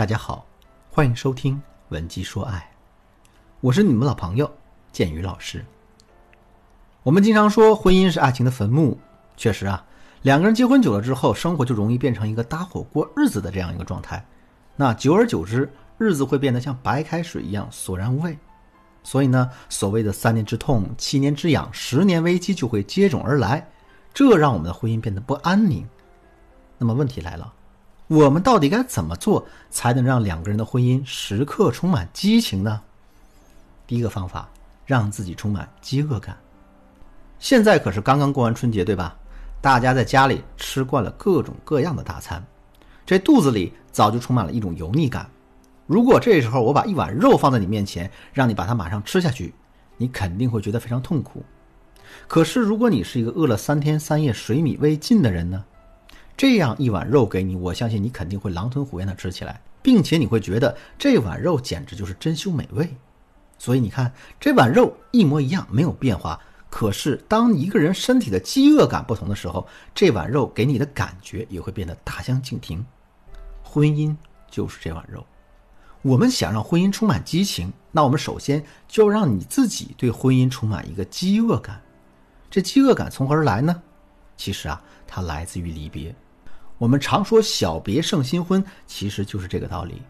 大家好，欢迎收听《文姬说爱》，我是你们老朋友建宇老师。我们经常说婚姻是爱情的坟墓，确实啊，两个人结婚久了之后，生活就容易变成一个搭伙过日子的这样一个状态。那久而久之，日子会变得像白开水一样索然无味。所以呢，所谓的三年之痛、七年之痒、十年危机就会接踵而来，这让我们的婚姻变得不安宁。那么问题来了。我们到底该怎么做才能让两个人的婚姻时刻充满激情呢？第一个方法，让自己充满饥饿感。现在可是刚刚过完春节，对吧？大家在家里吃惯了各种各样的大餐，这肚子里早就充满了一种油腻感。如果这时候我把一碗肉放在你面前，让你把它马上吃下去，你肯定会觉得非常痛苦。可是如果你是一个饿了三天三夜、水米未进的人呢？这样一碗肉给你，我相信你肯定会狼吞虎咽的吃起来，并且你会觉得这碗肉简直就是珍馐美味。所以你看，这碗肉一模一样，没有变化。可是当一个人身体的饥饿感不同的时候，这碗肉给你的感觉也会变得大相径庭。婚姻就是这碗肉。我们想让婚姻充满激情，那我们首先就让你自己对婚姻充满一个饥饿感。这饥饿感从何而来呢？其实啊，它来自于离别。我们常说“小别胜新婚”，其实就是这个道理。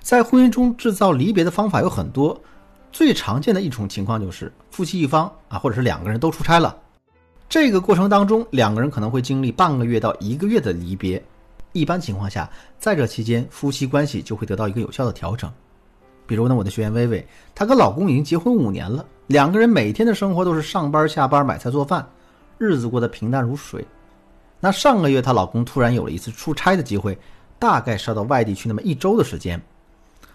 在婚姻中制造离别的方法有很多，最常见的一种情况就是夫妻一方啊，或者是两个人都出差了。这个过程当中，两个人可能会经历半个月到一个月的离别。一般情况下，在这期间，夫妻关系就会得到一个有效的调整。比如呢，我的学员薇薇，她跟老公已经结婚五年了，两个人每天的生活都是上班下班、买菜做饭，日子过得平淡如水。那上个月她老公突然有了一次出差的机会，大概是要到外地去那么一周的时间。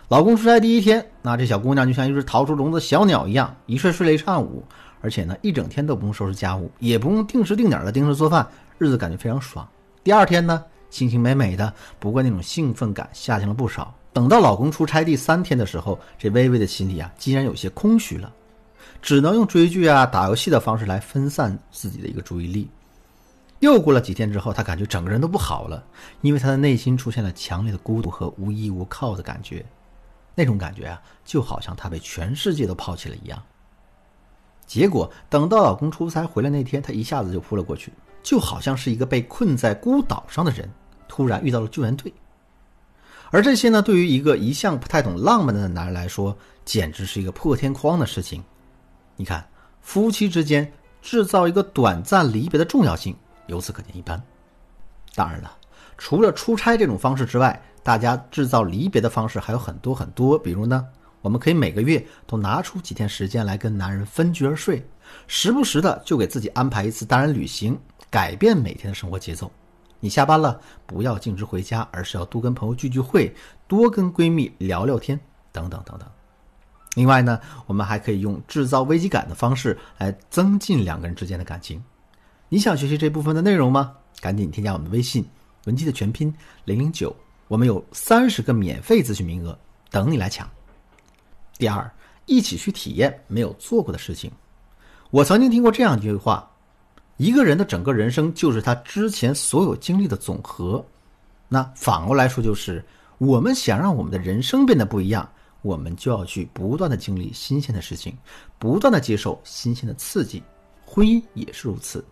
老公出差第一天，那这小姑娘就像一只逃出笼子小鸟一样，一睡睡了一上午，而且呢一整天都不用收拾家务，也不用定时定点的盯着做饭，日子感觉非常爽。第二天呢，心情美美的，不过那种兴奋感下降了不少。等到老公出差第三天的时候，这微微的心里啊，竟然有些空虚了，只能用追剧啊、打游戏的方式来分散自己的一个注意力。又过了几天之后，他感觉整个人都不好了，因为他的内心出现了强烈的孤独和无依无靠的感觉，那种感觉啊，就好像他被全世界都抛弃了一样。结果等到老公出差回来那天，他一下子就扑了过去，就好像是一个被困在孤岛上的人，突然遇到了救援队。而这些呢，对于一个一向不太懂浪漫的男人来说，简直是一个破天荒的事情。你看，夫妻之间制造一个短暂离别的重要性。由此可见一斑。当然了，除了出差这种方式之外，大家制造离别的方式还有很多很多。比如呢，我们可以每个月都拿出几天时间来跟男人分居而睡，时不时的就给自己安排一次单人旅行，改变每天的生活节奏。你下班了，不要径直回家，而是要多跟朋友聚聚会，多跟闺蜜聊聊天，等等等等。另外呢，我们还可以用制造危机感的方式来增进两个人之间的感情。你想学习这部分的内容吗？赶紧添加我们的微信“文姬”的全拼零零九，我们有三十个免费咨询名额等你来抢。第二，一起去体验没有做过的事情。我曾经听过这样一句话：一个人的整个人生就是他之前所有经历的总和。那反过来说，就是我们想让我们的人生变得不一样，我们就要去不断的经历新鲜的事情，不断的接受新鲜的刺激。婚姻也是如此。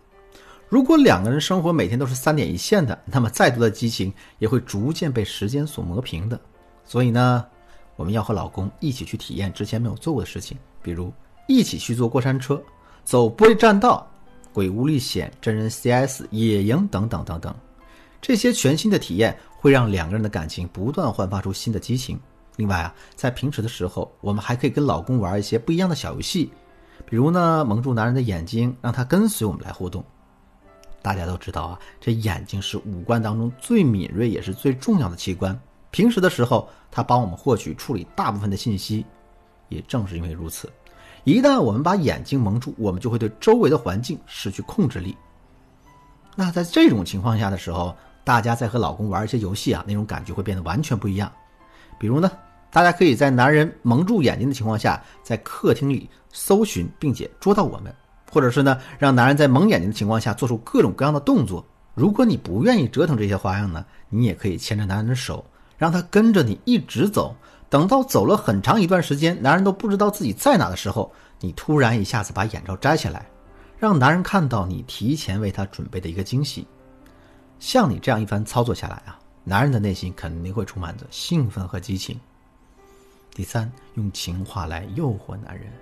如果两个人生活每天都是三点一线的，那么再多的激情也会逐渐被时间所磨平的。所以呢，我们要和老公一起去体验之前没有做过的事情，比如一起去坐过山车、走玻璃栈道、鬼屋历险、真人 CS、野营等等等等。这些全新的体验会让两个人的感情不断焕发出新的激情。另外啊，在平时的时候，我们还可以跟老公玩一些不一样的小游戏，比如呢，蒙住男人的眼睛，让他跟随我们来互动。大家都知道啊，这眼睛是五官当中最敏锐也是最重要的器官。平时的时候，它帮我们获取、处理大部分的信息。也正是因为如此，一旦我们把眼睛蒙住，我们就会对周围的环境失去控制力。那在这种情况下的时候，大家在和老公玩一些游戏啊，那种感觉会变得完全不一样。比如呢，大家可以在男人蒙住眼睛的情况下，在客厅里搜寻并且捉到我们。或者是呢，让男人在蒙眼睛的情况下做出各种各样的动作。如果你不愿意折腾这些花样呢，你也可以牵着男人的手，让他跟着你一直走，等到走了很长一段时间，男人都不知道自己在哪的时候，你突然一下子把眼罩摘下来，让男人看到你提前为他准备的一个惊喜。像你这样一番操作下来啊，男人的内心肯定会充满着兴奋和激情。第三，用情话来诱惑男人。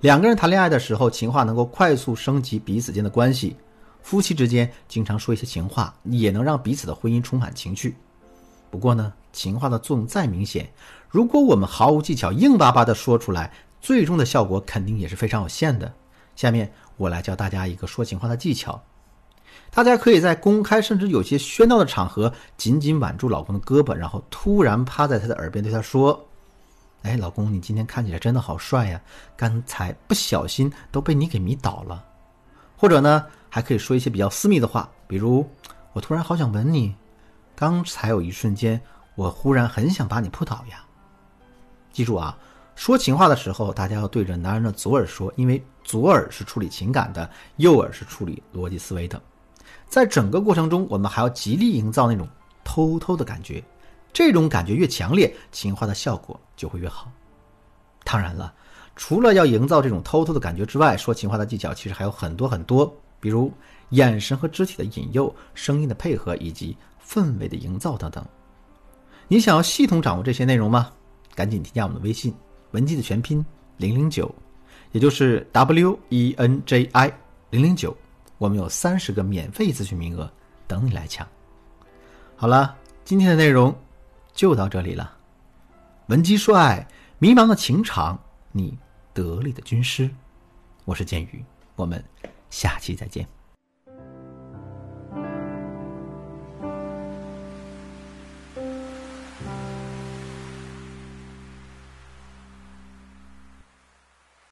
两个人谈恋爱的时候，情话能够快速升级彼此间的关系。夫妻之间经常说一些情话，也能让彼此的婚姻充满情趣。不过呢，情话的作用再明显，如果我们毫无技巧、硬巴巴的说出来，最终的效果肯定也是非常有限的。下面我来教大家一个说情话的技巧。大家可以在公开甚至有些喧闹的场合，紧紧挽住老公的胳膊，然后突然趴在他的耳边对他说。哎，老公，你今天看起来真的好帅呀！刚才不小心都被你给迷倒了。或者呢，还可以说一些比较私密的话，比如“我突然好想吻你”，“刚才有一瞬间，我忽然很想把你扑倒呀。”记住啊，说情话的时候，大家要对着男人的左耳说，因为左耳是处理情感的，右耳是处理逻辑思维的。在整个过程中，我们还要极力营造那种偷偷的感觉。这种感觉越强烈，情话的效果就会越好。当然了，除了要营造这种偷偷的感觉之外，说情话的技巧其实还有很多很多，比如眼神和肢体的引诱、声音的配合以及氛围的营造等等。你想要系统掌握这些内容吗？赶紧添加我们的微信“文姬”的全拼零零九，也就是 W E N J I 零零九，我们有三十个免费咨询名额等你来抢。好了，今天的内容。就到这里了，文姬说爱，迷茫的情场，你得力的军师，我是剑宇，我们下期再见。